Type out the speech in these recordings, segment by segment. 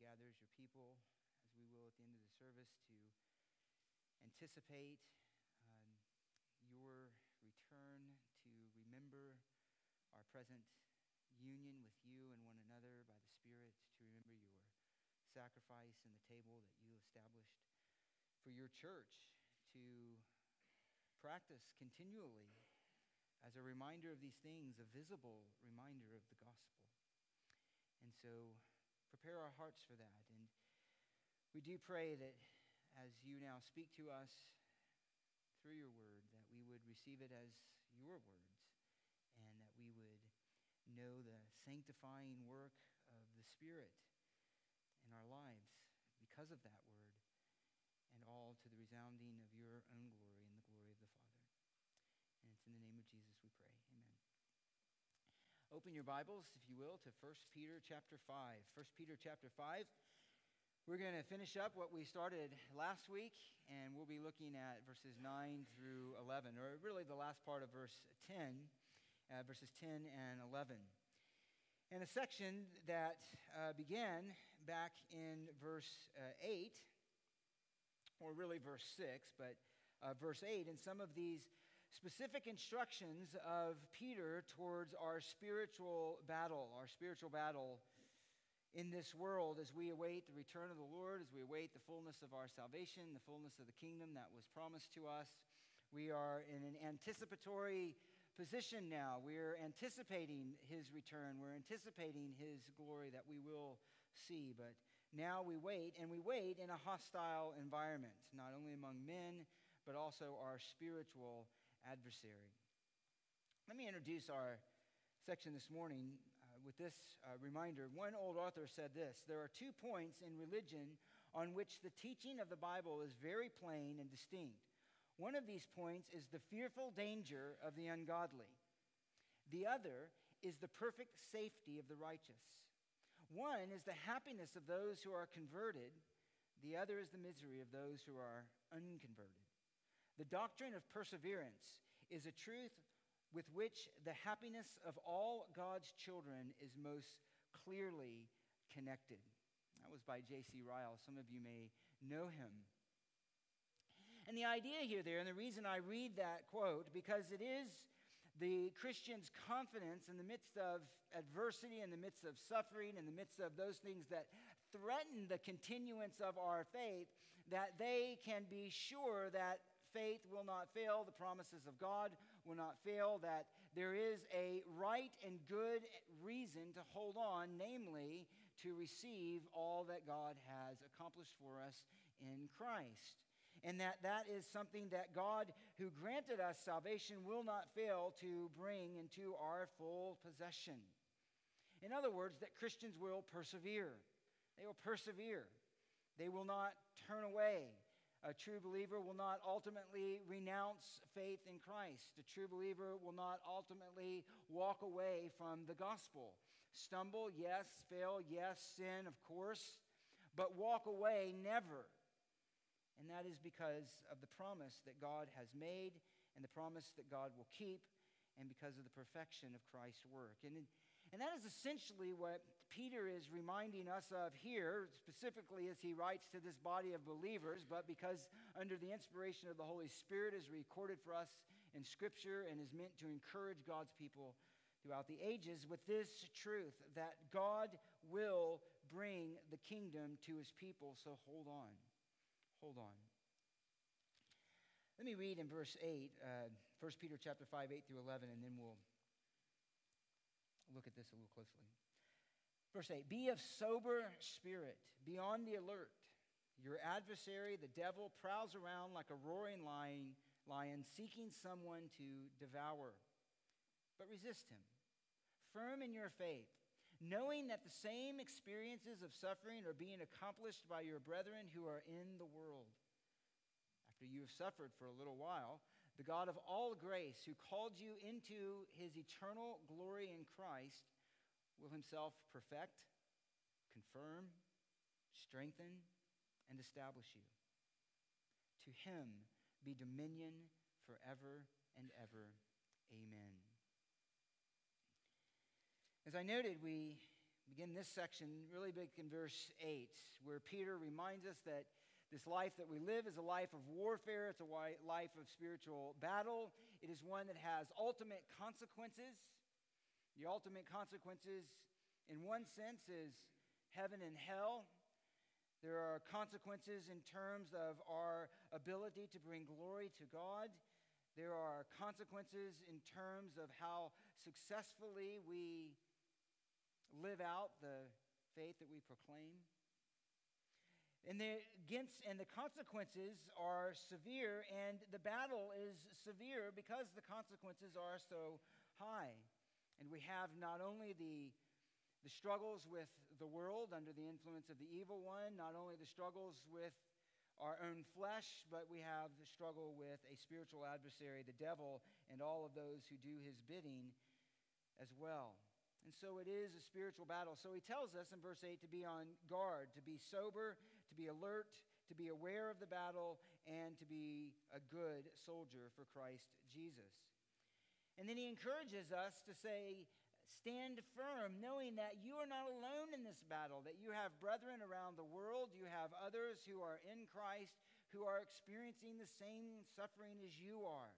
gather as your people, as we will at the end of the service, to anticipate um, your return, to remember our present union with you and one another by the Spirit, to remember your sacrifice and the table that you established for your church to practice continually as a reminder of these things, a visible reminder of the gospel. And so prepare our hearts for that. And we do pray that as you now speak to us through your word, that we would receive it as your words and that we would know the sanctifying work of the Spirit in our lives because of that word, and all to the resounding of your own glory and the glory of the Father. And it's in the name of Jesus we pray. Amen. Open your Bibles, if you will, to 1 Peter chapter 5. 1 Peter chapter 5. We're going to finish up what we started last week, and we'll be looking at verses 9 through 11, or really the last part of verse 10, uh, verses 10 and 11. And a section that uh, began back in verse uh, 8, or really verse 6, but uh, verse 8, and some of these specific instructions of Peter towards our spiritual battle, our spiritual battle in this world as we await the return of the Lord, as we await the fullness of our salvation, the fullness of the kingdom that was promised to us. We are in an anticipatory position now. We're anticipating his return. We're anticipating his glory that we will see. But now we wait, and we wait in a hostile environment, not only among men, but also our spiritual adversary. Let me introduce our section this morning uh, with this uh, reminder. One old author said this There are two points in religion on which the teaching of the Bible is very plain and distinct. One of these points is the fearful danger of the ungodly, the other is the perfect safety of the righteous. One is the happiness of those who are converted, the other is the misery of those who are unconverted. The doctrine of perseverance is a truth with which the happiness of all God's children is most clearly connected. That was by J.C. Ryle. Some of you may know him. And the idea here, there, and the reason I read that quote, because it is the Christian's confidence in the midst of adversity, in the midst of suffering, in the midst of those things that threaten the continuance of our faith, that they can be sure that faith will not fail, the promises of God will not fail, that there is a right and good reason to hold on, namely to receive all that God has accomplished for us in Christ. And that that is something that God, who granted us salvation, will not fail to bring into our full possession. In other words, that Christians will persevere. They will persevere. They will not turn away. A true believer will not ultimately renounce faith in Christ. A true believer will not ultimately walk away from the gospel. Stumble, yes. Fail, yes. Sin, of course. But walk away, never. And that is because of the promise that God has made and the promise that God will keep and because of the perfection of Christ's work. And and that is essentially what Peter is reminding us of here, specifically as he writes to this body of believers, but because under the inspiration of the Holy Spirit is recorded for us in Scripture and is meant to encourage God's people throughout the ages with this truth that God will bring the kingdom to his people. So hold on. Hold on. Let me read in verse 8, uh, 1 Peter chapter 5, 8 through 11, and then we'll look at this a little closely. Verse 8 Be of sober spirit, be on the alert. Your adversary, the devil, prowls around like a roaring lion, lion seeking someone to devour. But resist him, firm in your faith, knowing that the same experiences of suffering are being accomplished by your brethren who are in the world. After you have suffered for a little while, the God of all grace, who called you into his eternal glory in Christ, will himself perfect, confirm, strengthen, and establish you. To him be dominion forever and ever. Amen. As I noted, we Begin this section really big in verse 8, where Peter reminds us that this life that we live is a life of warfare, it's a life of spiritual battle. It is one that has ultimate consequences. The ultimate consequences, in one sense, is heaven and hell. There are consequences in terms of our ability to bring glory to God. There are consequences in terms of how successfully we live out the faith that we proclaim. And the, against, and the consequences are severe, and the battle is severe because the consequences are so high. And we have not only the, the struggles with the world under the influence of the evil one, not only the struggles with our own flesh, but we have the struggle with a spiritual adversary, the devil, and all of those who do his bidding as well. And so it is a spiritual battle. So he tells us in verse 8 to be on guard, to be sober, to be alert, to be aware of the battle, and to be a good soldier for Christ Jesus. And then he encourages us to say, Stand firm, knowing that you are not alone in this battle, that you have brethren around the world, you have others who are in Christ who are experiencing the same suffering as you are.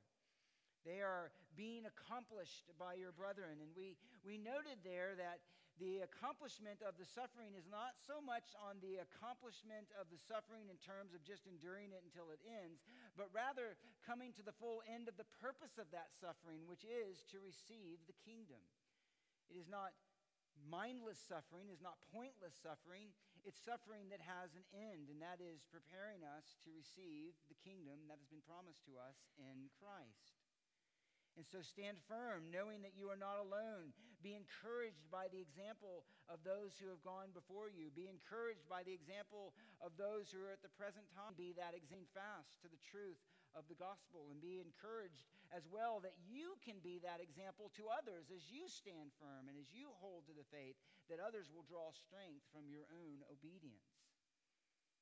They are being accomplished by your brethren. And we, we noted there that the accomplishment of the suffering is not so much on the accomplishment of the suffering in terms of just enduring it until it ends, but rather coming to the full end of the purpose of that suffering, which is to receive the kingdom. It is not mindless suffering, it is not pointless suffering. It's suffering that has an end, and that is preparing us to receive the kingdom that has been promised to us in Christ. And so stand firm, knowing that you are not alone. Be encouraged by the example of those who have gone before you. Be encouraged by the example of those who are at the present time. Be that example fast to the truth of the gospel. And be encouraged as well that you can be that example to others as you stand firm and as you hold to the faith, that others will draw strength from your own obedience.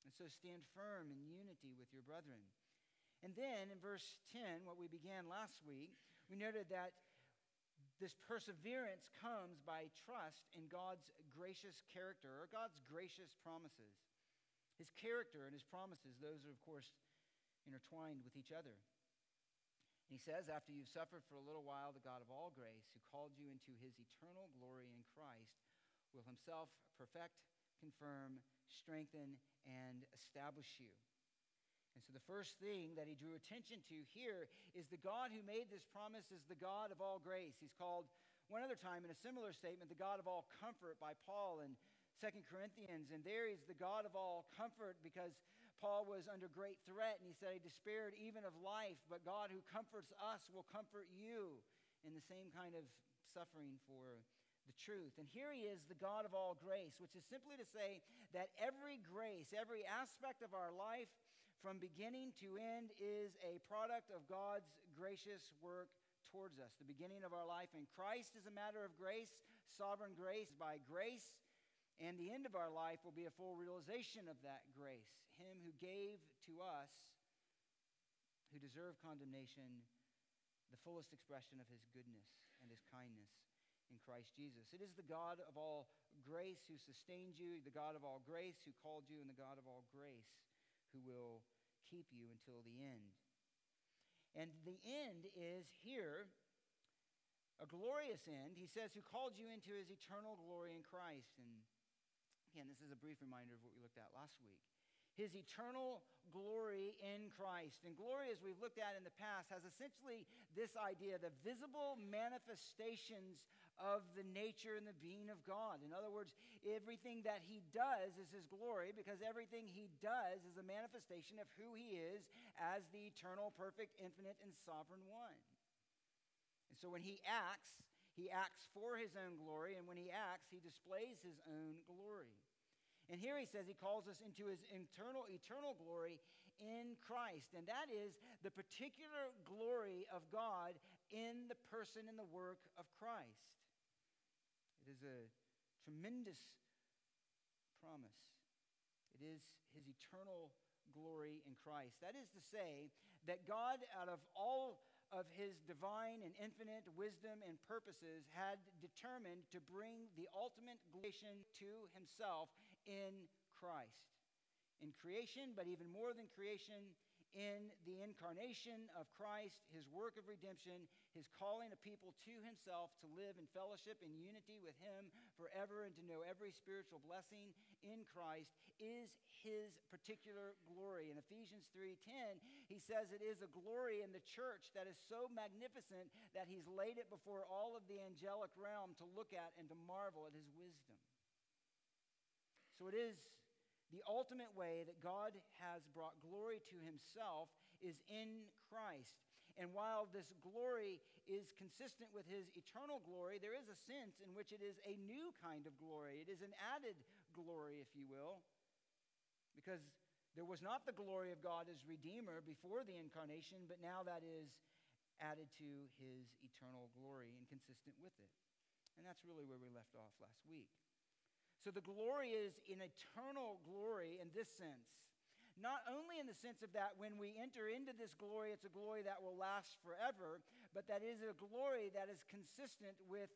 And so stand firm in unity with your brethren. And then in verse 10, what we began last week, we noted that this perseverance comes by trust in God's gracious character or God's gracious promises. His character and his promises, those are, of course, intertwined with each other. And he says, After you've suffered for a little while, the God of all grace, who called you into his eternal glory in Christ, will himself perfect, confirm, strengthen, and establish you. And so the first thing that he drew attention to here is the God who made this promise is the God of all grace. He's called one other time in a similar statement the God of all comfort by Paul in Second Corinthians. And there he's the God of all comfort because Paul was under great threat and he said he despaired even of life, but God who comforts us will comfort you in the same kind of suffering for the truth. And here he is, the God of all grace, which is simply to say that every grace, every aspect of our life, from beginning to end is a product of God's gracious work towards us. The beginning of our life in Christ is a matter of grace, sovereign grace by grace, and the end of our life will be a full realization of that grace. Him who gave to us, who deserved condemnation, the fullest expression of his goodness and his kindness in Christ Jesus. It is the God of all grace who sustained you, the God of all grace who called you, and the God of all grace who will keep you until the end. And the end is here a glorious end. He says, Who called you into his eternal glory in Christ. And again, this is a brief reminder of what we looked at last week. His eternal glory in Christ. And glory, as we've looked at in the past, has essentially this idea the visible manifestations of the nature and the being of God. In other words, everything that he does is his glory because everything he does is a manifestation of who he is as the eternal, perfect, infinite, and sovereign one. And so when he acts, he acts for his own glory, and when he acts, he displays his own glory. And here he says he calls us into his internal, eternal glory in Christ. And that is the particular glory of God in the person and the work of Christ. It is a tremendous promise. It is his eternal glory in Christ. That is to say, that God, out of all of his divine and infinite wisdom and purposes, had determined to bring the ultimate creation to himself in Christ. In creation, but even more than creation, in the incarnation of Christ, his work of redemption, his calling a people to himself to live in fellowship and unity with him forever and to know every spiritual blessing in Christ is his particular glory. In Ephesians 3:10, he says it is a glory in the church that is so magnificent that he's laid it before all of the angelic realm to look at and to marvel at his wisdom. So it is the ultimate way that God has brought glory to himself is in Christ. And while this glory is consistent with his eternal glory, there is a sense in which it is a new kind of glory. It is an added glory, if you will, because there was not the glory of God as Redeemer before the incarnation, but now that is added to his eternal glory and consistent with it. And that's really where we left off last week. So the glory is an eternal glory in this sense. Not only in the sense of that when we enter into this glory, it's a glory that will last forever, but that is a glory that is consistent with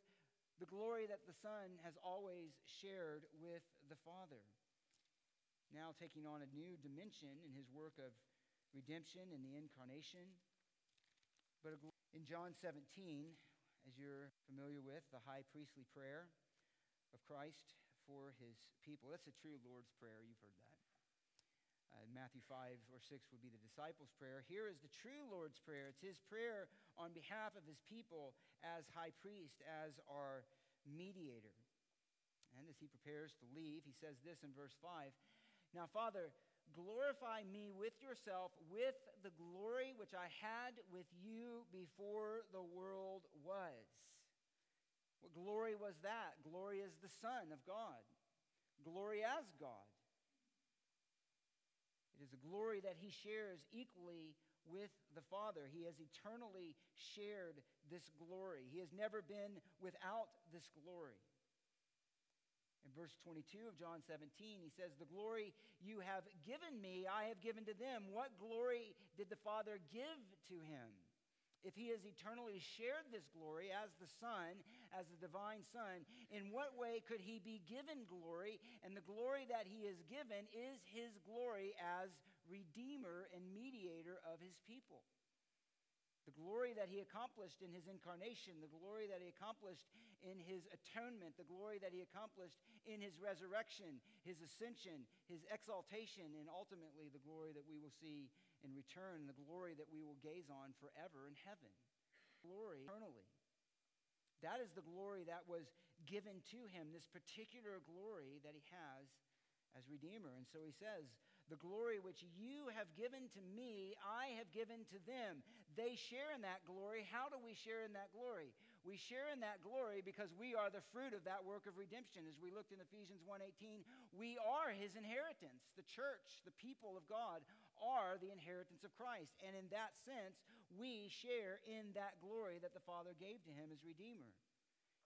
the glory that the Son has always shared with the Father. Now taking on a new dimension in his work of redemption and the incarnation. But in John 17, as you're familiar with, the high priestly prayer of Christ, for his people. That's a true Lord's Prayer. You've heard that. Uh, Matthew 5 or 6 would be the disciples' prayer. Here is the true Lord's Prayer. It's his prayer on behalf of his people as high priest, as our mediator. And as he prepares to leave, he says this in verse 5 Now, Father, glorify me with yourself with the glory which I had with you before the world was. What glory was that? Glory as the Son of God, glory as God. It is a glory that he shares equally with the Father. He has eternally shared this glory. He has never been without this glory. In verse 22 of John 17, he says, The glory you have given me, I have given to them. What glory did the Father give to him? If he has eternally shared this glory as the Son, as the divine Son, in what way could he be given glory? And the glory that he is given is his glory as Redeemer and mediator of his people. The glory that he accomplished in his incarnation, the glory that he accomplished in his atonement, the glory that he accomplished in his resurrection, his ascension, his exaltation, and ultimately the glory that we will see in return, the glory that we will gaze on forever in heaven. Glory eternally. That is the glory that was given to him, this particular glory that he has as Redeemer. And so he says, The glory which you have given to me, I have given to them. They share in that glory. How do we share in that glory? We share in that glory because we are the fruit of that work of redemption. As we looked in Ephesians 1:18, we are his inheritance. The church, the people of God are the inheritance of Christ. And in that sense, we share in that glory that the Father gave to him as redeemer.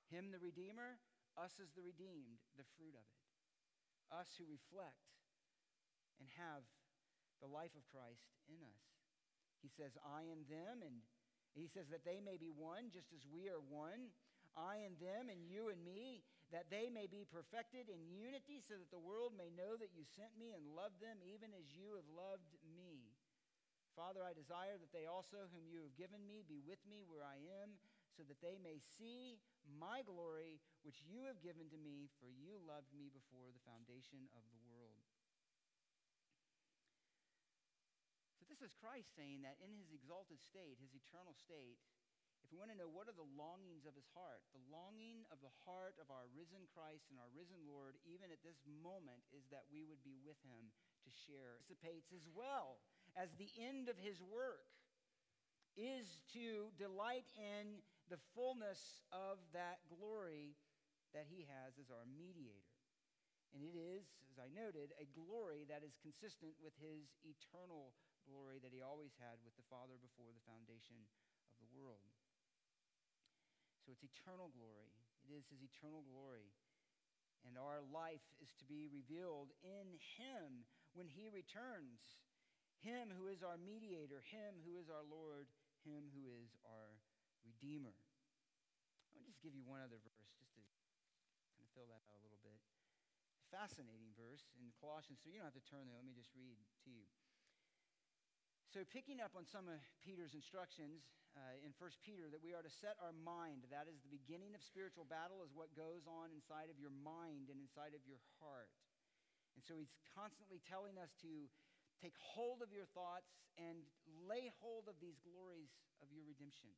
Him the redeemer, us as the redeemed, the fruit of it. Us who reflect and have the life of Christ in us. He says, I and them, and he says that they may be one, just as we are one, I and them, and you and me, that they may be perfected in unity, so that the world may know that you sent me and loved them, even as you have loved me. Father, I desire that they also, whom you have given me, be with me where I am, so that they may see my glory, which you have given to me, for you loved me before the foundation of the world. So, this is Christ saying that in his exalted state, his eternal state, if we want to know what are the longings of his heart, the longing of the heart of our risen Christ and our risen Lord, even at this moment, is that we would be with him to share. Anticipates as well as the end of his work is to delight in the fullness of that glory that he has as our mediator. And it is, as I noted, a glory that is consistent with his eternal glory that he always had with the Father before the foundation of the world. So it's eternal glory. It is his eternal glory. And our life is to be revealed in him when he returns. Him who is our mediator, him who is our Lord, him who is our Redeemer. I'll just give you one other verse just to kind of fill that out a little bit. Fascinating verse in Colossians. So you don't have to turn there. Let me just read to you. So, picking up on some of Peter's instructions uh, in 1 Peter, that we are to set our mind, that is the beginning of spiritual battle, is what goes on inside of your mind and inside of your heart. And so, he's constantly telling us to take hold of your thoughts and lay hold of these glories of your redemption.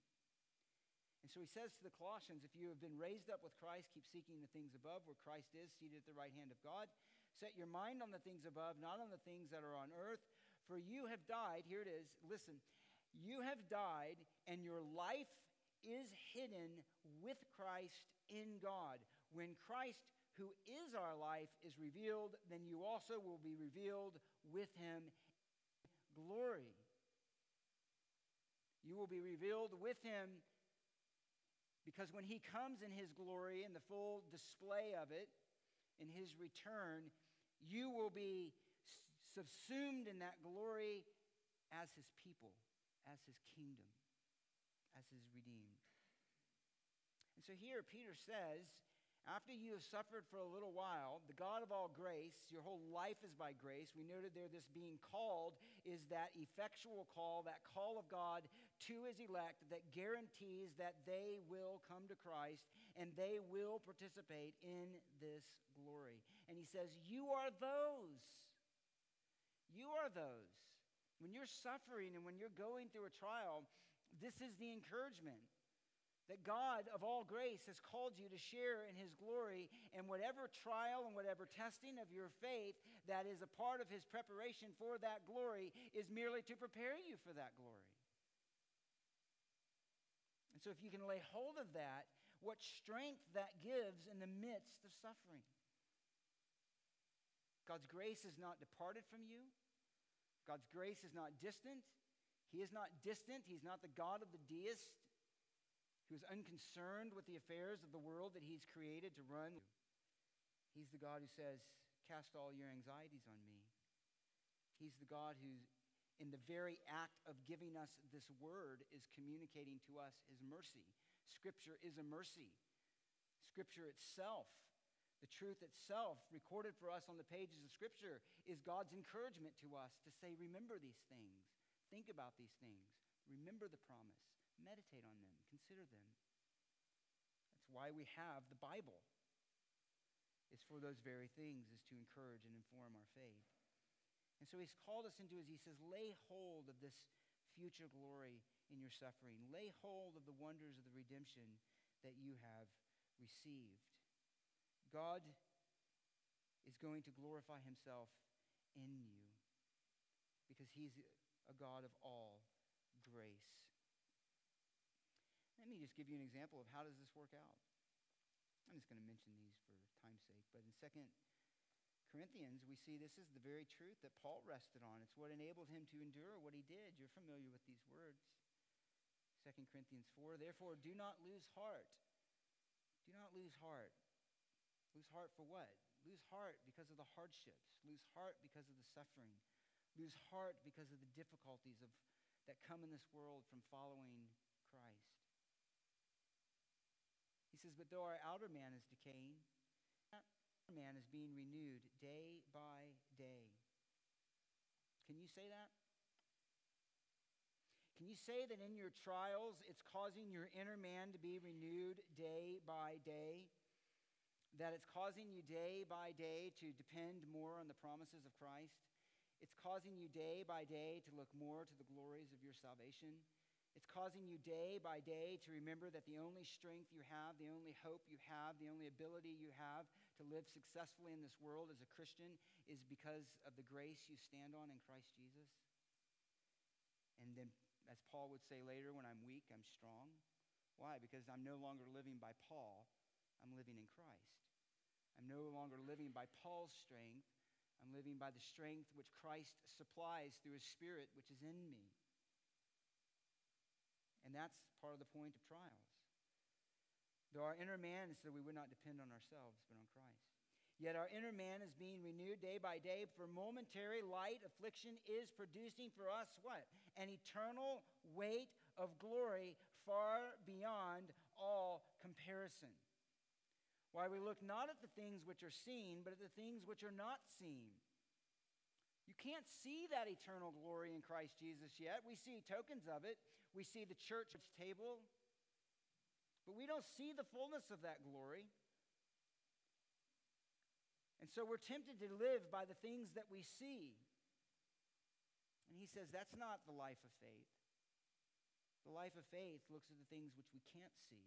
And so he says to the Colossians, if you have been raised up with Christ, keep seeking the things above where Christ is, seated at the right hand of God. Set your mind on the things above, not on the things that are on earth. For you have died. Here it is. Listen. You have died, and your life is hidden with Christ in God. When Christ, who is our life, is revealed, then you also will be revealed with him in glory. You will be revealed with him because when he comes in his glory and the full display of it in his return, you will be subsumed in that glory as his people, as his kingdom, as his redeemed. And so here Peter says after you have suffered for a little while, the God of all grace, your whole life is by grace. We noted there this being called is that effectual call, that call of God to his elect that guarantees that they will come to Christ and they will participate in this glory. And he says, You are those. You are those. When you're suffering and when you're going through a trial, this is the encouragement that God of all grace has called you to share in his glory, and whatever trial and whatever testing of your faith that is a part of his preparation for that glory is merely to prepare you for that glory. And so, if you can lay hold of that, what strength that gives in the midst of suffering. God's grace is not departed from you. God's grace is not distant. He is not distant. He's not the God of the deist who is unconcerned with the affairs of the world that he's created to run. He's the God who says, Cast all your anxieties on me. He's the God who, in the very act of giving us this word, is communicating to us his mercy. Scripture is a mercy. Scripture itself, the truth itself, recorded for us on the pages of Scripture, is God's encouragement to us to say, Remember these things. Think about these things. Remember the promise. Meditate on them, consider them. That's why we have the Bible. It's for those very things, is to encourage and inform our faith. And so he's called us into, as he says, lay hold of this future glory in your suffering. Lay hold of the wonders of the redemption that you have received. God is going to glorify himself in you because he's a God of all grace. Let me just give you an example of how does this work out. I'm just going to mention these for time's sake, but in 2 Corinthians, we see this is the very truth that Paul rested on. It's what enabled him to endure what he did. You're familiar with these words. 2 Corinthians 4 Therefore, do not lose heart. Do not lose heart. Lose heart for what? Lose heart because of the hardships. Lose heart because of the suffering. Lose heart because of the difficulties of, that come in this world from following Christ He says, But though our outer man is decaying, our outer man is being renewed day by day. Can you say that? Can you say that in your trials it's causing your inner man to be renewed day by day? That it's causing you day by day to depend more on the promises of Christ? It's causing you day by day to look more to the glories of your salvation? It's causing you day by day to remember that the only strength you have, the only hope you have, the only ability you have to live successfully in this world as a Christian is because of the grace you stand on in Christ Jesus. And then, as Paul would say later, when I'm weak, I'm strong. Why? Because I'm no longer living by Paul, I'm living in Christ. I'm no longer living by Paul's strength, I'm living by the strength which Christ supplies through his Spirit, which is in me. And that's part of the point of trials. Though our inner man is so we would not depend on ourselves, but on Christ. Yet our inner man is being renewed day by day, for momentary light affliction is producing for us what? An eternal weight of glory far beyond all comparison. Why we look not at the things which are seen, but at the things which are not seen. You can't see that eternal glory in Christ Jesus yet. We see tokens of it. We see the church table, but we don't see the fullness of that glory. And so we're tempted to live by the things that we see. And he says that's not the life of faith. The life of faith looks at the things which we can't see.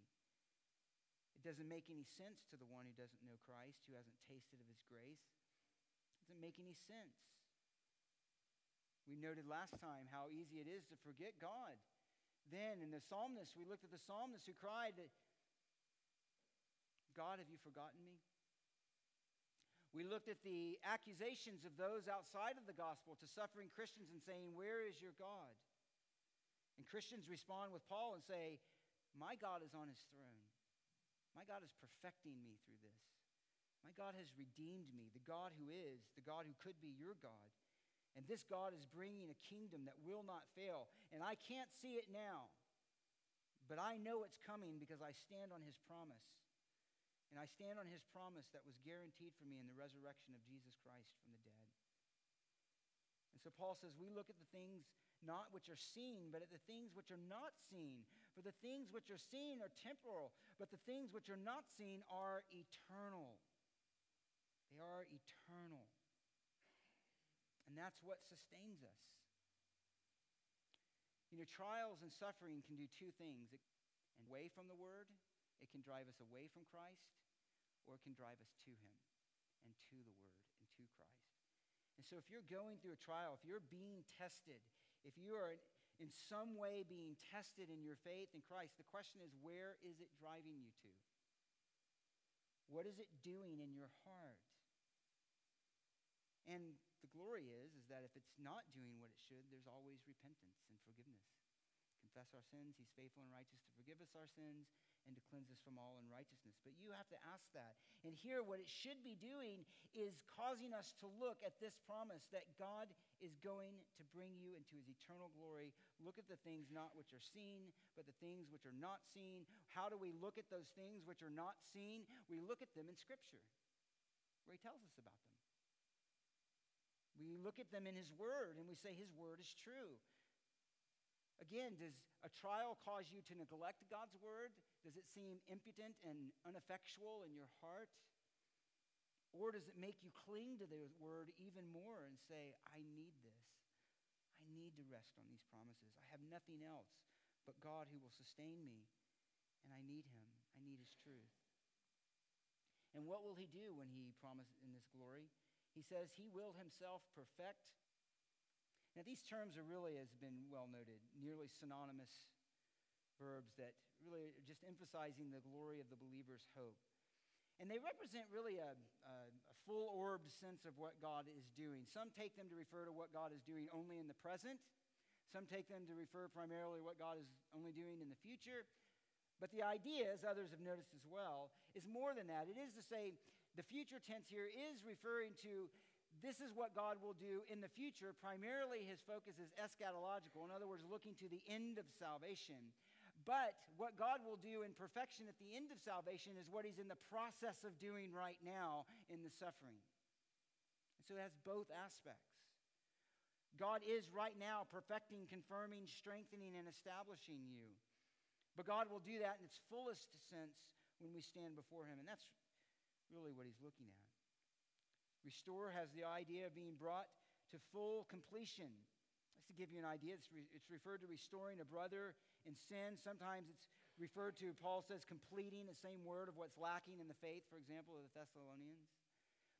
Doesn't make any sense to the one who doesn't know Christ, who hasn't tasted of his grace. It doesn't make any sense. We noted last time how easy it is to forget God. Then in the psalmist, we looked at the psalmist who cried, God, have you forgotten me? We looked at the accusations of those outside of the gospel to suffering Christians and saying, Where is your God? And Christians respond with Paul and say, My God is on his throne. My God is perfecting me through this. My God has redeemed me, the God who is, the God who could be your God. And this God is bringing a kingdom that will not fail. And I can't see it now, but I know it's coming because I stand on his promise. And I stand on his promise that was guaranteed for me in the resurrection of Jesus Christ from the dead. And so Paul says, we look at the things not which are seen, but at the things which are not seen. For the things which are seen are temporal, but the things which are not seen are eternal. They are eternal. And that's what sustains us. You know, trials and suffering can do two things. It, away from the Word, it can drive us away from Christ, or it can drive us to Him and to the Word and to Christ. And so if you're going through a trial, if you're being tested, if you are in some way being tested in your faith in Christ, the question is where is it driving you to? What is it doing in your heart? And the glory is is that if it's not doing what it should, there's always repentance and forgiveness. Confess our sins, he's faithful and righteous to forgive us our sins and to cleanse us from all unrighteousness. But you have to ask that. And here what it should be doing is causing us to look at this promise that God is going to bring you into his eternal glory. Look at the things not which are seen, but the things which are not seen. How do we look at those things which are not seen? We look at them in scripture where he tells us about them. We look at them in His Word and we say, His Word is true. Again, does a trial cause you to neglect God's Word? Does it seem impotent and ineffectual in your heart? Or does it make you cling to the Word even more and say, I need this? I need to rest on these promises. I have nothing else but God who will sustain me, and I need Him. I need His truth. And what will He do when He promises in this glory? He says he will himself perfect. Now, these terms are really, as has been well noted, nearly synonymous verbs that really are just emphasizing the glory of the believer's hope. And they represent really a, a, a full orbed sense of what God is doing. Some take them to refer to what God is doing only in the present. Some take them to refer primarily to what God is only doing in the future. But the idea, as others have noticed as well, is more than that. It is to say, the future tense here is referring to this is what God will do in the future. Primarily, his focus is eschatological, in other words, looking to the end of salvation. But what God will do in perfection at the end of salvation is what he's in the process of doing right now in the suffering. And so it has both aspects. God is right now perfecting, confirming, strengthening, and establishing you. But God will do that in its fullest sense when we stand before him. And that's really what he's looking at. Restore has the idea of being brought to full completion. Just to give you an idea, it's, re- it's referred to restoring a brother in sin. Sometimes it's referred to, Paul says, completing the same word of what's lacking in the faith, for example, of the Thessalonians.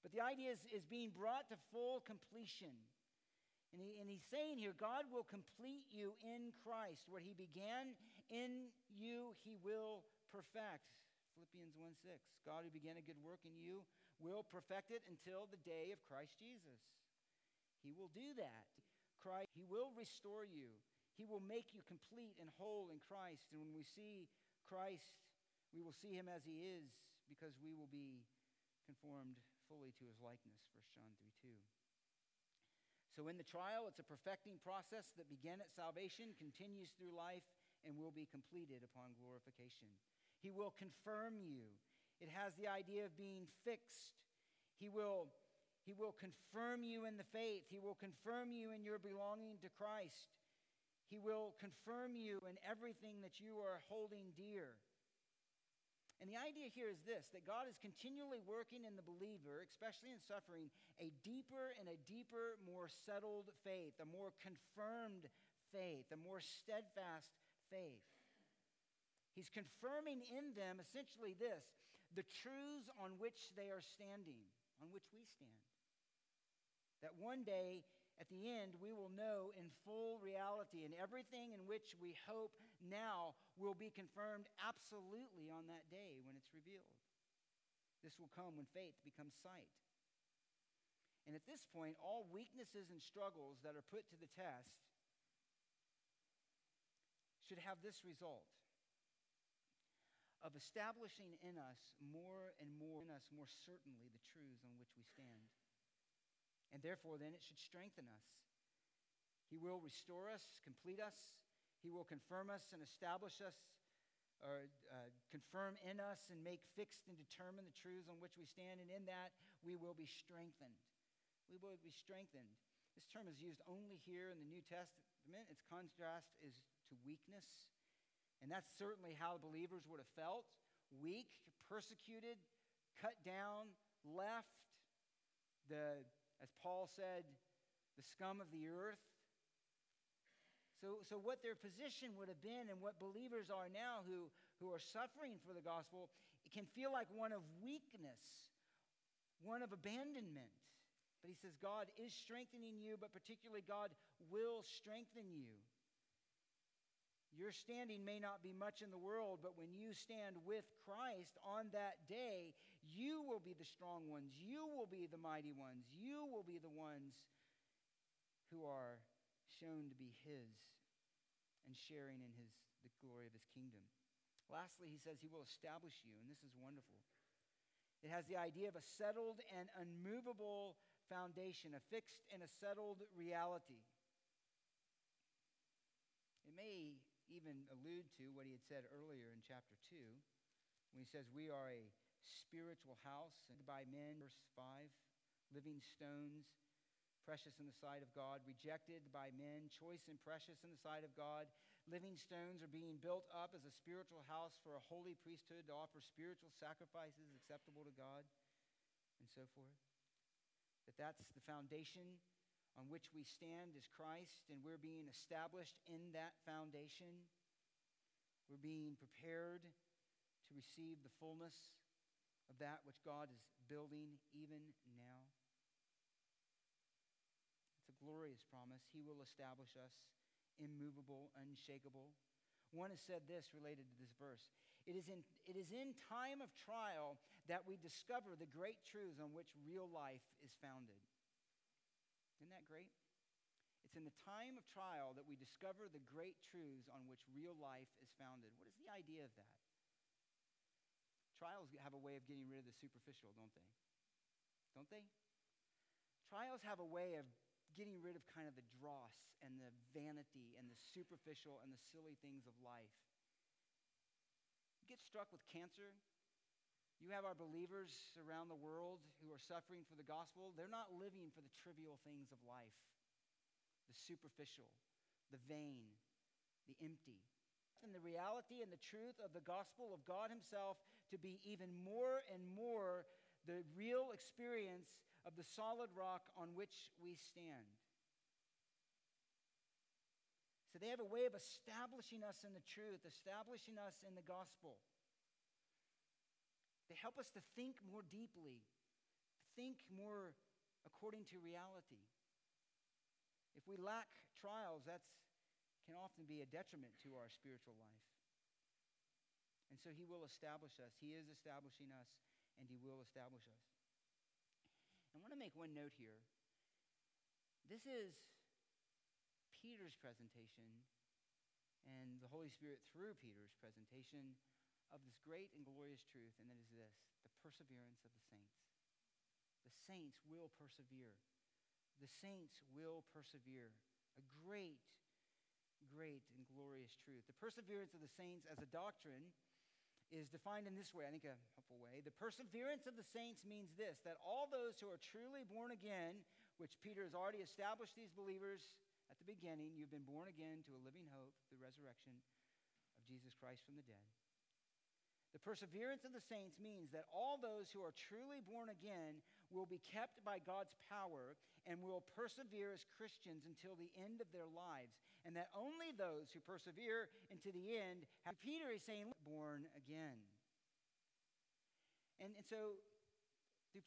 But the idea is, is being brought to full completion. And, he, and he's saying here, God will complete you in Christ. What he began in you, he will perfect. Philippians 1 6. God who began a good work in you will perfect it until the day of Christ Jesus. He will do that. Christ, he will restore you. He will make you complete and whole in Christ. And when we see Christ, we will see him as he is because we will be conformed fully to his likeness. 1 John 3 2. So in the trial, it's a perfecting process that began at salvation, continues through life, and will be completed upon glorification. He will confirm you. It has the idea of being fixed. He will, he will confirm you in the faith, He will confirm you in your belonging to Christ. He will confirm you in everything that you are holding dear. And the idea here is this that God is continually working in the believer, especially in suffering, a deeper and a deeper, more settled faith, a more confirmed faith, a more steadfast faith. He's confirming in them essentially this the truths on which they are standing, on which we stand. That one day, at the end, we will know in full reality, and everything in which we hope now will be confirmed absolutely on that day when it's revealed. This will come when faith becomes sight. And at this point, all weaknesses and struggles that are put to the test should have this result of establishing in us more and more in us more certainly the truths on which we stand. And therefore, then, it should strengthen us. He will restore us, complete us, he will confirm us and establish us, or uh, confirm in us and make fixed and determine the truths on which we stand. And in that, we will be strengthened. We will be strengthened. This term is used only here in the New Testament. Its contrast is to weakness. And that's certainly how the believers would have felt weak, persecuted, cut down, left. The, as Paul said, the scum of the earth. So, so, what their position would have been and what believers are now who, who are suffering for the gospel, it can feel like one of weakness, one of abandonment. But he says, God is strengthening you, but particularly, God will strengthen you. Your standing may not be much in the world, but when you stand with Christ on that day, you will be the strong ones. You will be the mighty ones. You will be the ones who are shown to be His and sharing in his, the glory of his kingdom. Lastly, he says he will establish you, and this is wonderful. It has the idea of a settled and unmovable foundation, a fixed and a settled reality. It may even allude to what he had said earlier in chapter 2 when he says, We are a spiritual house by men, verse 5, living stones precious in the sight of God, rejected by men, choice and precious in the sight of God. Living stones are being built up as a spiritual house for a holy priesthood to offer spiritual sacrifices acceptable to God, and so forth. That that's the foundation on which we stand as Christ, and we're being established in that foundation. We're being prepared to receive the fullness of that which God is building even now It's a glorious promise. He will establish us immovable, unshakable. One has said this related to this verse it is, in, it is in time of trial that we discover the great truths on which real life is founded. Isn't that great? It's in the time of trial that we discover the great truths on which real life is founded. What is the idea of that? Trials have a way of getting rid of the superficial, don't they? Don't they? Trials have a way of getting rid of kind of the dross and the vanity and the superficial and the silly things of life. You get struck with cancer. You have our believers around the world who are suffering for the gospel. They're not living for the trivial things of life, the superficial, the vain, the empty. And the reality and the truth of the gospel of God Himself to be even more and more the real experience of the solid rock on which we stand. So they have a way of establishing us in the truth, establishing us in the gospel. They help us to think more deeply, think more according to reality. If we lack trials, that can often be a detriment to our spiritual life. And so he will establish us. He is establishing us, and he will establish us. I want to make one note here. This is Peter's presentation and the Holy Spirit through Peter's presentation of this great and glorious truth, and that is this the perseverance of the saints. The saints will persevere. The saints will persevere. A great, great, and glorious truth. The perseverance of the saints as a doctrine is defined in this way, I think a helpful way. The perseverance of the saints means this that all those who are truly born again, which Peter has already established these believers at the beginning, you've been born again to a living hope, the resurrection of Jesus Christ from the dead. The perseverance of the saints means that all those who are truly born again will be kept by God's power and will persevere as Christians until the end of their lives. And that only those who persevere into the end have, Peter is saying, born again. And, and so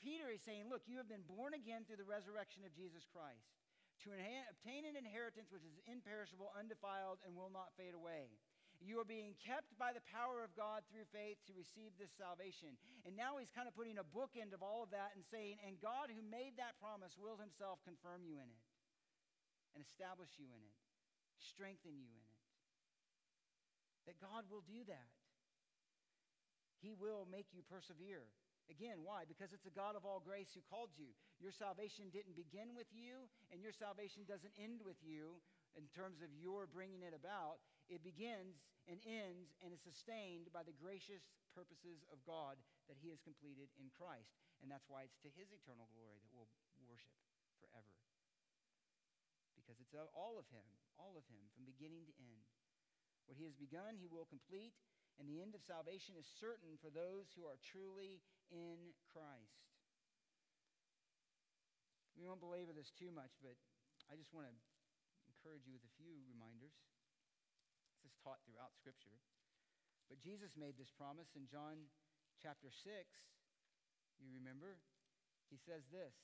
Peter is saying, look, you have been born again through the resurrection of Jesus Christ to obtain an inheritance which is imperishable, undefiled, and will not fade away. You are being kept by the power of God through faith to receive this salvation. And now he's kind of putting a bookend of all of that and saying, and God who made that promise will himself confirm you in it and establish you in it, strengthen you in it. That God will do that. He will make you persevere. Again, why? Because it's a God of all grace who called you. Your salvation didn't begin with you, and your salvation doesn't end with you in terms of your bringing it about. It begins and ends and is sustained by the gracious purposes of God that He has completed in Christ. And that's why it's to His eternal glory that we'll worship forever. Because it's all of Him, all of Him, from beginning to end. What He has begun, He will complete, and the end of salvation is certain for those who are truly in Christ. We won't belabor this too much, but I just want to encourage you with a few reminders. Taught throughout Scripture. But Jesus made this promise in John chapter 6. You remember? He says this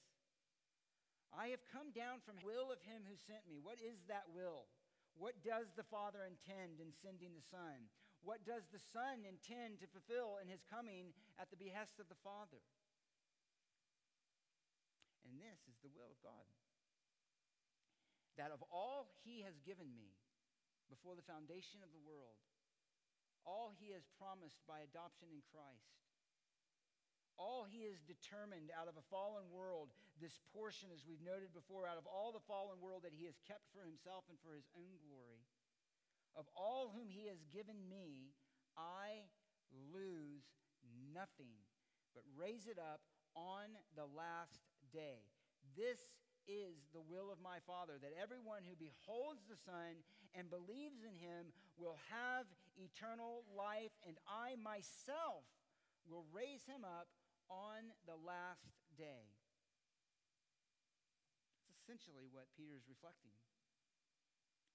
I have come down from the will of him who sent me. What is that will? What does the Father intend in sending the Son? What does the Son intend to fulfill in his coming at the behest of the Father? And this is the will of God that of all he has given me before the foundation of the world, all he has promised by adoption in Christ, all he has determined out of a fallen world, this portion, as we've noted before, out of all the fallen world that he has kept for himself and for his own glory, of all whom he has given me, I lose nothing, but raise it up on the last day. This is the will of my Father, that everyone who beholds the Son and believes in him will have eternal life, and I myself will raise him up on the last day. That's essentially what Peter is reflecting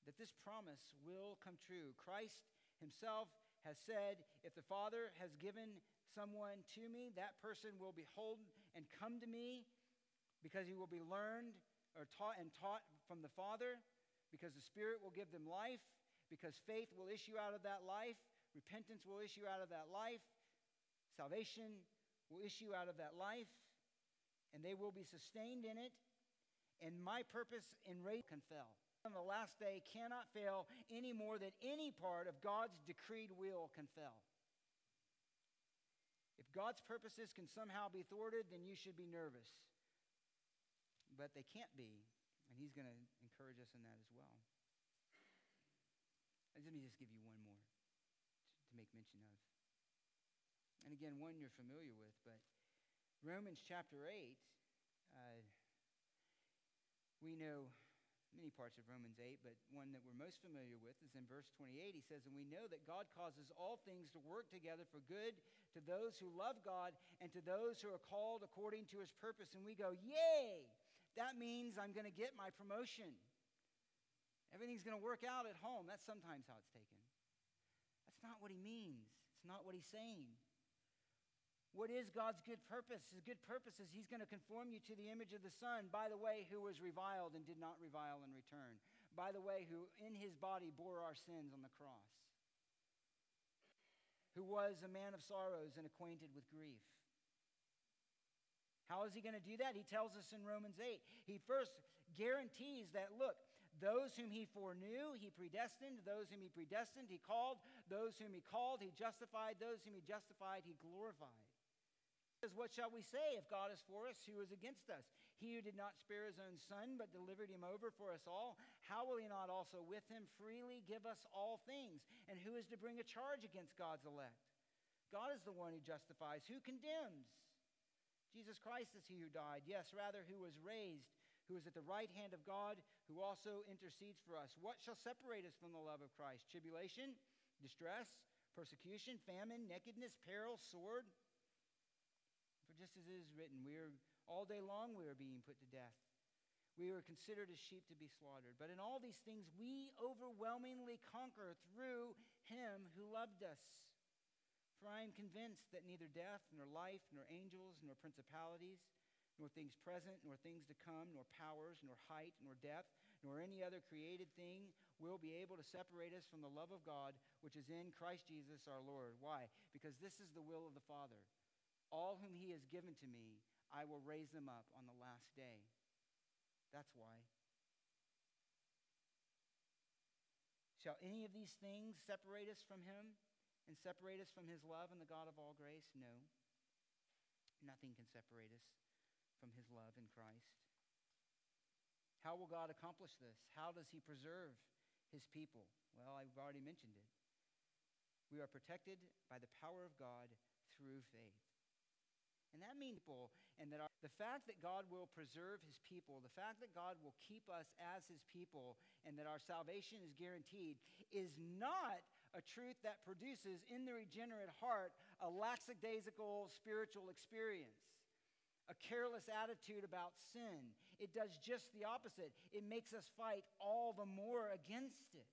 that this promise will come true. Christ himself has said, If the Father has given someone to me, that person will behold and come to me because he will be learned or taught and taught from the Father, because the Spirit will give them life, because faith will issue out of that life, repentance will issue out of that life, salvation will issue out of that life, and they will be sustained in it. And my purpose in race can fail on the last day cannot fail any more than any part of God's decreed will can fail. If God's purposes can somehow be thwarted, then you should be nervous. But they can't be, and He's going to encourage us in that as well. And let me just give you one more to, to make mention of. And again, one you're familiar with, but Romans chapter 8, uh, we know many parts of Romans 8, but one that we're most familiar with is in verse 28. He says, And we know that God causes all things to work together for good to those who love God and to those who are called according to his purpose. And we go, Yay! That means I'm going to get my promotion. Everything's going to work out at home. That's sometimes how it's taken. That's not what he means, it's not what he's saying. What is God's good purpose? His good purpose is He's going to conform you to the image of the Son, by the way, who was reviled and did not revile in return. By the way, who in His body bore our sins on the cross. Who was a man of sorrows and acquainted with grief. How is He going to do that? He tells us in Romans 8. He first guarantees that, look, those whom he foreknew, he predestined. Those whom he predestined, he called. Those whom he called, he justified. Those whom he justified, he glorified says, What shall we say if God is for us? Who is against us? He who did not spare his own son, but delivered him over for us all, how will he not also with him freely give us all things? And who is to bring a charge against God's elect? God is the one who justifies. Who condemns? Jesus Christ is he who died. Yes, rather, who was raised, who is at the right hand of God, who also intercedes for us. What shall separate us from the love of Christ? Tribulation, distress, persecution, famine, nakedness, peril, sword? For just as it is written, we are all day long we are being put to death. We are considered as sheep to be slaughtered. But in all these things, we overwhelmingly conquer through him who loved us. For I am convinced that neither death, nor life, nor angels, nor principalities, nor things present, nor things to come, nor powers, nor height, nor depth, nor any other created thing will be able to separate us from the love of God which is in Christ Jesus our Lord. Why? Because this is the will of the Father. All whom he has given to me, I will raise them up on the last day. That's why. Shall any of these things separate us from him and separate us from his love and the God of all grace? No. Nothing can separate us from his love in Christ. How will God accomplish this? How does he preserve his people? Well, I've already mentioned it. We are protected by the power of God through faith. And that means people, and that our, the fact that God will preserve his people, the fact that God will keep us as his people, and that our salvation is guaranteed, is not a truth that produces in the regenerate heart a lackadaisical spiritual experience, a careless attitude about sin. It does just the opposite. It makes us fight all the more against it.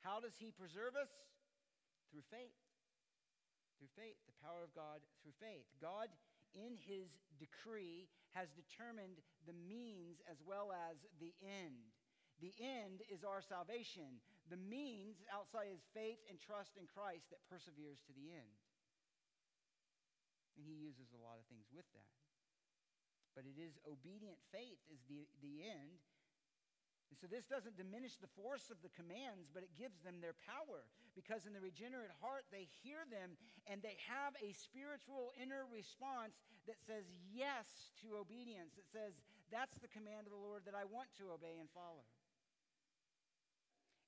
How does he preserve us? Through faith through faith, the power of God through faith. God, in his decree, has determined the means as well as the end. The end is our salvation. The means outside is faith and trust in Christ that perseveres to the end. And he uses a lot of things with that. But it is obedient faith is the, the end and so this doesn't diminish the force of the commands, but it gives them their power. Because in the regenerate heart, they hear them and they have a spiritual inner response that says yes to obedience. It says, that's the command of the Lord that I want to obey and follow.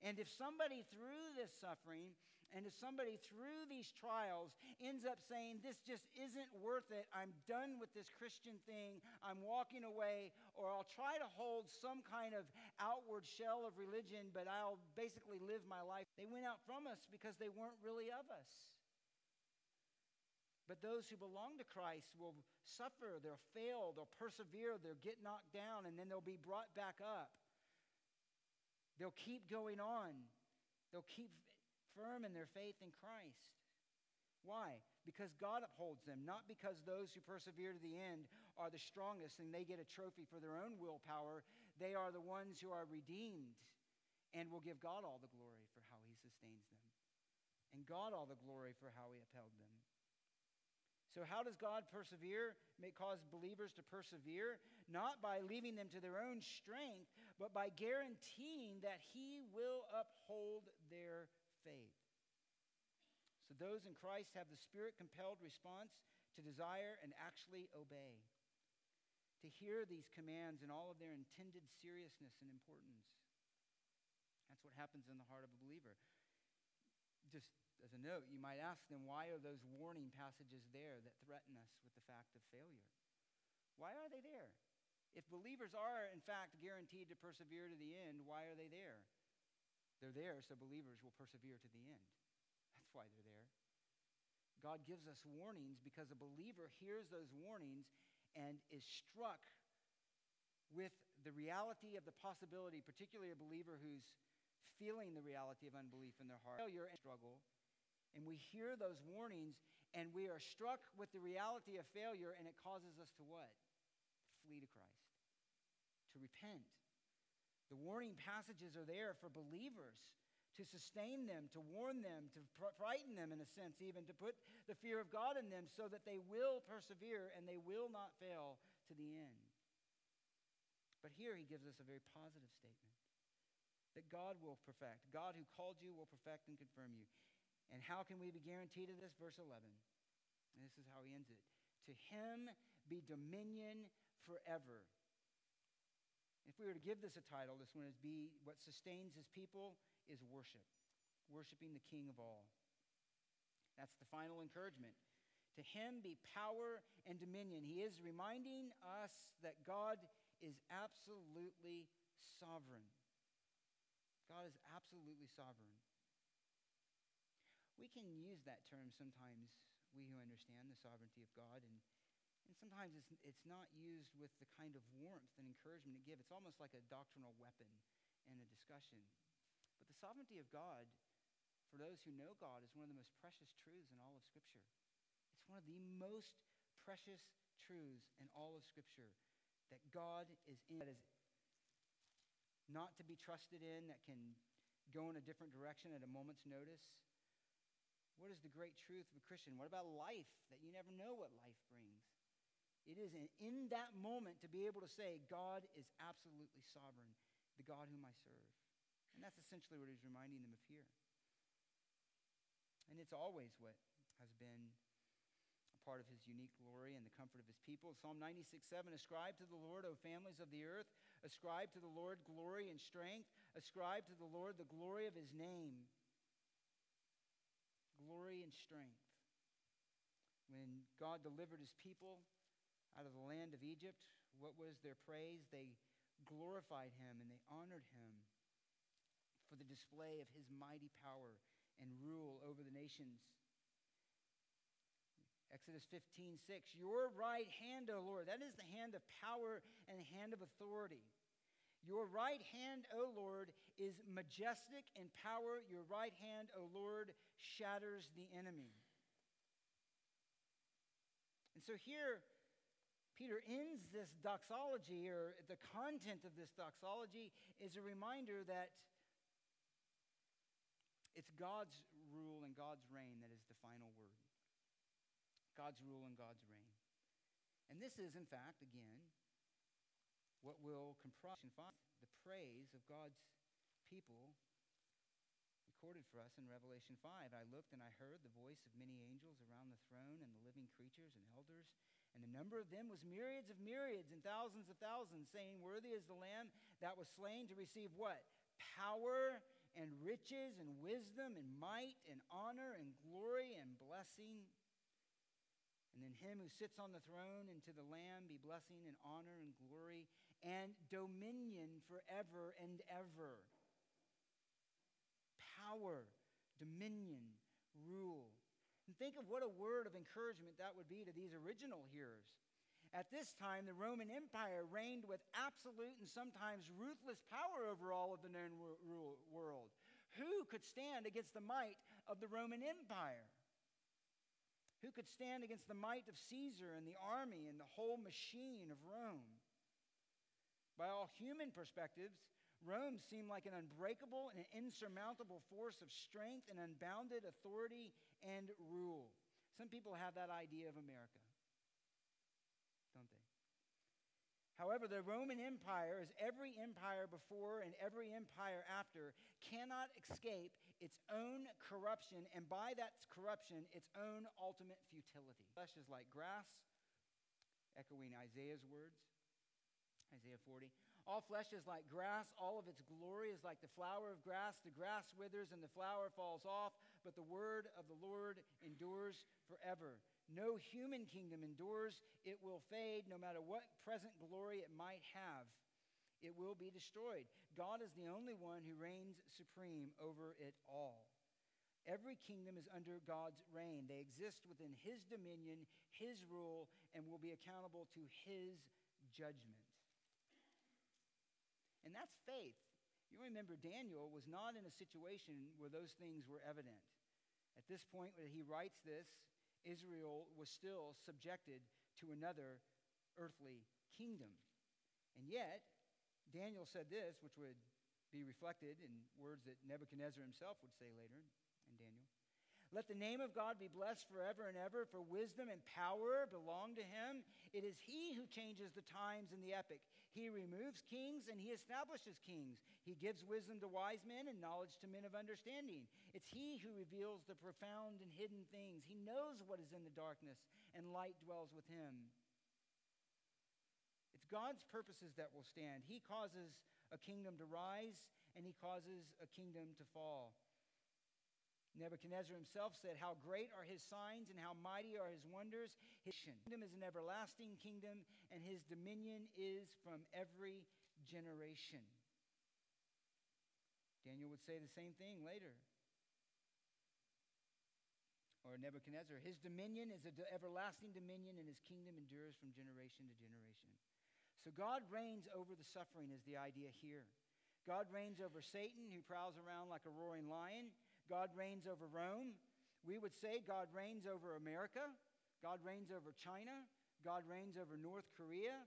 And if somebody through this suffering and if somebody through these trials ends up saying, This just isn't worth it, I'm done with this Christian thing, I'm walking away, or I'll try to hold some kind of outward shell of religion, but I'll basically live my life, they went out from us because they weren't really of us. But those who belong to Christ will suffer, they'll fail, they'll persevere, they'll get knocked down, and then they'll be brought back up. They'll keep going on. They'll keep firm in their faith in Christ. Why? Because God upholds them, not because those who persevere to the end are the strongest and they get a trophy for their own willpower. They are the ones who are redeemed and will give God all the glory for how he sustains them, and God all the glory for how he upheld them. So, how does God persevere, may cause believers to persevere? Not by leaving them to their own strength, but by guaranteeing that He will uphold their faith. So those in Christ have the spirit compelled response to desire and actually obey, to hear these commands in all of their intended seriousness and importance. That's what happens in the heart of a believer. Just as a note, you might ask them, why are those warning passages there that threaten us with the fact of failure? Why are they there? If believers are, in fact, guaranteed to persevere to the end, why are they there? They're there so believers will persevere to the end. That's why they're there. God gives us warnings because a believer hears those warnings and is struck with the reality of the possibility, particularly a believer who's feeling the reality of unbelief in their heart, failure and struggle. And we hear those warnings and we are struck with the reality of failure, and it causes us to what? Flee to Christ, to repent, the warning passages are there for believers to sustain them, to warn them, to frighten them in a sense, even to put the fear of God in them so that they will persevere and they will not fail to the end. But here he gives us a very positive statement that God will perfect. God who called you will perfect and confirm you. And how can we be guaranteed of this? Verse 11. And this is how he ends it. To him be dominion forever. If we were to give this a title, this one is be what sustains his people is worship, worshiping the King of all. That's the final encouragement. To him be power and dominion. He is reminding us that God is absolutely sovereign. God is absolutely sovereign. We can use that term sometimes, we who understand the sovereignty of God, and, and sometimes it's, it's not used with the kind of warmth and encouragement it gives. It's almost like a doctrinal weapon in a discussion. But the sovereignty of God, for those who know God, is one of the most precious truths in all of Scripture. It's one of the most precious truths in all of Scripture that God is in, that is not to be trusted in, that can go in a different direction at a moment's notice. What is the great truth of a Christian? What about life? That you never know what life brings. It is in, in that moment to be able to say, God is absolutely sovereign, the God whom I serve. And that's essentially what he's reminding them of here. And it's always what has been a part of his unique glory and the comfort of his people. Psalm 96 7 Ascribe to the Lord, O families of the earth. Ascribe to the Lord glory and strength. Ascribe to the Lord the glory of his name. Glory and strength. When God delivered his people out of the land of Egypt, what was their praise? They glorified him and they honored him for the display of his mighty power and rule over the nations. Exodus 15, 6. Your right hand, O Lord, that is the hand of power and the hand of authority. Your right hand, O Lord, is majestic in power. Your right hand, O Lord, shatters the enemy. And so here, Peter ends this doxology, or the content of this doxology is a reminder that it's God's rule and God's reign that is the final word. God's rule and God's reign. And this is, in fact, again, what will comprise the praise of God's people for us in Revelation 5. I looked and I heard the voice of many angels around the throne and the living creatures and elders, and the number of them was myriads of myriads and thousands of thousands, saying, Worthy is the Lamb that was slain to receive what? Power and riches and wisdom and might and honor and glory and blessing and then him who sits on the throne and to the Lamb be blessing and honor and glory and dominion forever and ever. Power, dominion, rule. And think of what a word of encouragement that would be to these original hearers. At this time, the Roman Empire reigned with absolute and sometimes ruthless power over all of the known world. Who could stand against the might of the Roman Empire? Who could stand against the might of Caesar and the army and the whole machine of Rome? By all human perspectives, Rome seemed like an unbreakable and insurmountable force of strength and unbounded authority and rule. Some people have that idea of America, don't they? However, the Roman Empire, as every empire before and every empire after, cannot escape its own corruption, and by that corruption, its own ultimate futility. Flesh is like grass, echoing Isaiah's words, Isaiah 40. All flesh is like grass, all of its glory is like the flower of grass. The grass withers and the flower falls off, but the word of the Lord endures forever. No human kingdom endures, it will fade no matter what present glory it might have. It will be destroyed. God is the only one who reigns supreme over it all. Every kingdom is under God's reign. They exist within His dominion, His rule, and will be accountable to His judgment. And that's faith. You remember, Daniel was not in a situation where those things were evident. At this point, when he writes this, Israel was still subjected to another earthly kingdom. And yet, Daniel said this, which would be reflected in words that Nebuchadnezzar himself would say later in Daniel. Let the name of God be blessed forever and ever, for wisdom and power belong to him. It is he who changes the times and the epoch. He removes kings and he establishes kings. He gives wisdom to wise men and knowledge to men of understanding. It's he who reveals the profound and hidden things. He knows what is in the darkness, and light dwells with him. It's God's purposes that will stand. He causes a kingdom to rise, and he causes a kingdom to fall. Nebuchadnezzar himself said, How great are his signs and how mighty are his wonders. His kingdom is an everlasting kingdom, and his dominion is from every generation. Daniel would say the same thing later. Or Nebuchadnezzar, his dominion is an everlasting dominion, and his kingdom endures from generation to generation. So God reigns over the suffering, is the idea here. God reigns over Satan, who prowls around like a roaring lion. God reigns over Rome. We would say God reigns over America. God reigns over China. God reigns over North Korea.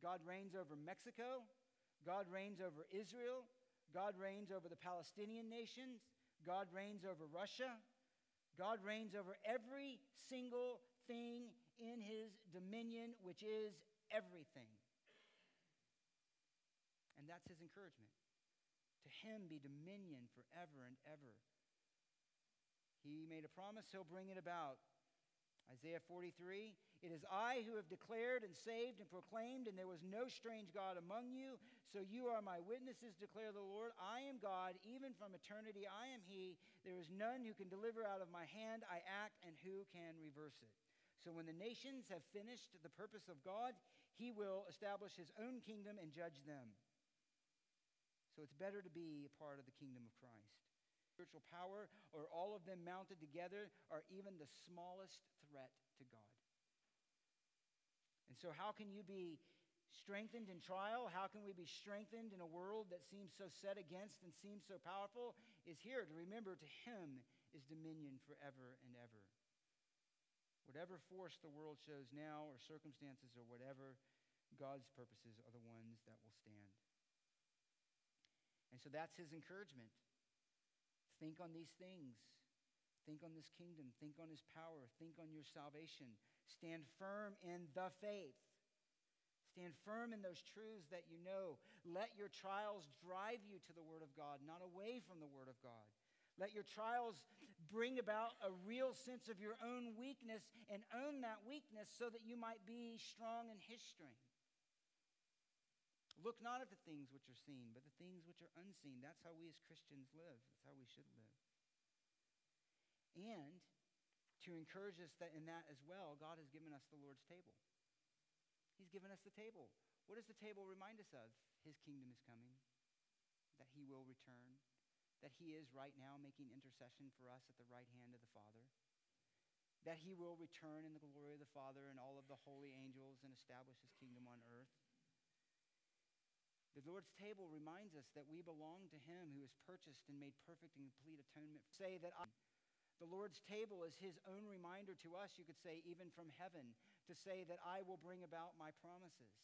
God reigns over Mexico. God reigns over Israel. God reigns over the Palestinian nations. God reigns over Russia. God reigns over every single thing in his dominion, which is everything. And that's his encouragement. To him be dominion forever and ever. He made a promise, he'll bring it about. Isaiah 43 It is I who have declared and saved and proclaimed, and there was no strange God among you. So you are my witnesses, declare the Lord. I am God, even from eternity. I am He. There is none who can deliver out of my hand. I act, and who can reverse it? So when the nations have finished the purpose of God, He will establish His own kingdom and judge them. So it's better to be a part of the kingdom of Christ. Spiritual power, or all of them mounted together, are even the smallest threat to God. And so, how can you be strengthened in trial? How can we be strengthened in a world that seems so set against and seems so powerful? Is here to remember to Him is dominion forever and ever. Whatever force the world shows now, or circumstances, or whatever, God's purposes are the ones that will stand. And so that's his encouragement. Think on these things. Think on this kingdom. Think on his power. Think on your salvation. Stand firm in the faith. Stand firm in those truths that you know. Let your trials drive you to the Word of God, not away from the Word of God. Let your trials bring about a real sense of your own weakness and own that weakness so that you might be strong in His strength. Look not at the things which are seen, but the things which are unseen. That's how we as Christians live. That's how we should live. And to encourage us that in that as well, God has given us the Lord's table. He's given us the table. What does the table remind us of? His kingdom is coming, that he will return, that he is right now making intercession for us at the right hand of the Father, that he will return in the glory of the Father and all of the holy angels and establish his kingdom on earth. The Lord's table reminds us that we belong to Him who has purchased and made perfect and complete atonement. Say that I, the Lord's table is His own reminder to us, you could say, even from heaven, to say that I will bring about my promises.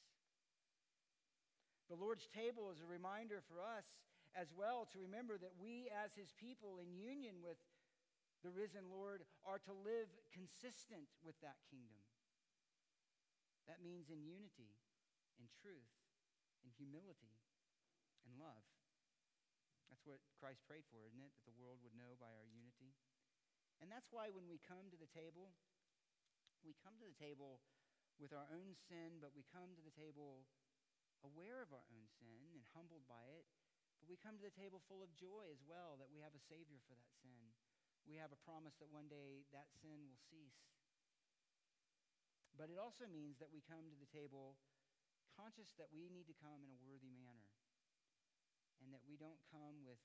The Lord's table is a reminder for us as well to remember that we, as His people in union with the risen Lord, are to live consistent with that kingdom. That means in unity, in truth, in humility and love. That's what Christ prayed for, isn't it? That the world would know by our unity. And that's why when we come to the table, we come to the table with our own sin, but we come to the table aware of our own sin and humbled by it. But we come to the table full of joy as well that we have a Savior for that sin. We have a promise that one day that sin will cease. But it also means that we come to the table conscious that we need to come in a worthy manner and that we don't come with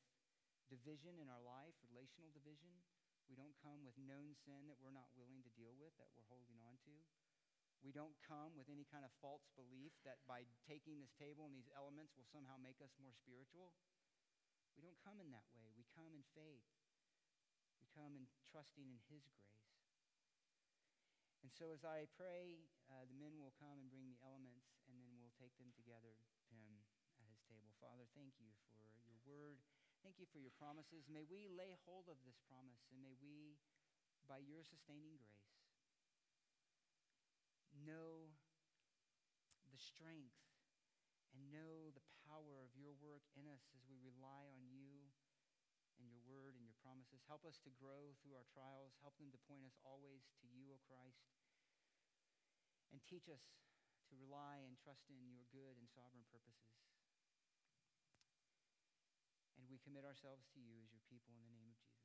division in our life, relational division. We don't come with known sin that we're not willing to deal with, that we're holding on to. We don't come with any kind of false belief that by taking this table and these elements will somehow make us more spiritual. We don't come in that way. We come in faith. We come in trusting in His grace. And so as I pray, uh, the men will come and bring the elements, and then we'll take them together to him at his table. Father, thank you for your word. Thank you for your promises. May we lay hold of this promise, and may we, by your sustaining grace, know the strength and know the power of your work in us as we rely on you and your word and your promises. Help us to grow through our trials. Help them to point us always to you, O Christ. And teach us to rely and trust in your good and sovereign purposes. And we commit ourselves to you as your people in the name of Jesus.